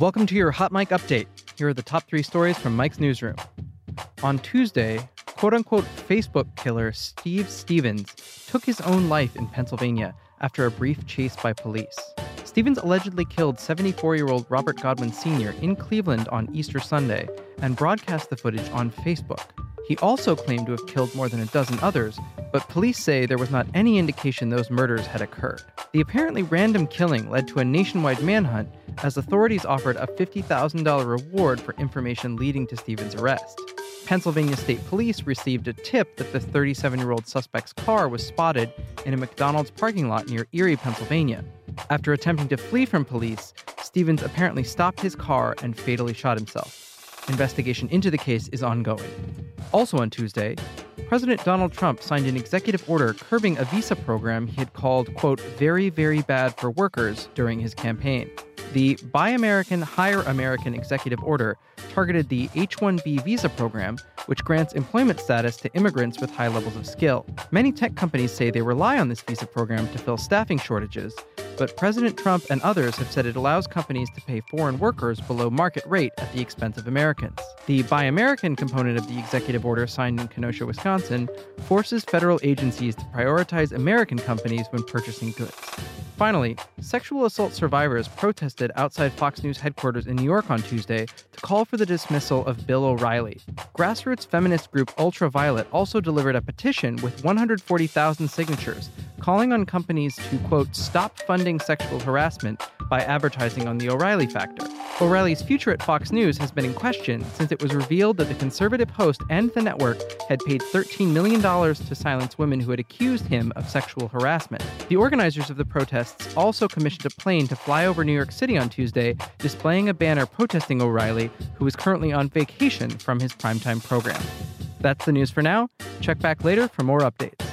Welcome to your Hot Mic Update. Here are the top three stories from Mike's newsroom. On Tuesday, quote unquote Facebook killer Steve Stephens took his own life in Pennsylvania after a brief chase by police. Stephens allegedly killed 74 year old Robert Godwin Sr. in Cleveland on Easter Sunday and broadcast the footage on Facebook. He also claimed to have killed more than a dozen others, but police say there was not any indication those murders had occurred. The apparently random killing led to a nationwide manhunt as authorities offered a $50,000 reward for information leading to Stephens' arrest. Pennsylvania State Police received a tip that the 37 year old suspect's car was spotted in a McDonald's parking lot near Erie, Pennsylvania. After attempting to flee from police, Stephens apparently stopped his car and fatally shot himself. Investigation into the case is ongoing. Also on Tuesday, President Donald Trump signed an executive order curbing a visa program he had called, quote, very, very bad for workers during his campaign. The Buy American, Hire American executive order targeted the H 1B visa program, which grants employment status to immigrants with high levels of skill. Many tech companies say they rely on this visa program to fill staffing shortages, but President Trump and others have said it allows companies to pay foreign workers below market rate at the expense of Americans. The Buy American component of the executive order signed in Kenosha, Wisconsin, forces federal agencies to prioritize American companies when purchasing goods. Finally, sexual assault survivors protested outside Fox News headquarters in New York on Tuesday to call for the dismissal of Bill O'Reilly. Grassroots feminist group Ultraviolet also delivered a petition with 140,000 signatures calling on companies to, quote, stop funding sexual harassment by advertising on the O'Reilly factor. O'Reilly's future at Fox News has been in question since it was revealed that the conservative host and the network had paid $13 million to silence women who had accused him of sexual harassment. The organizers of the protests also commissioned a plane to fly over New York City on Tuesday, displaying a banner protesting O'Reilly, who is currently on vacation from his primetime program. That's the news for now. Check back later for more updates.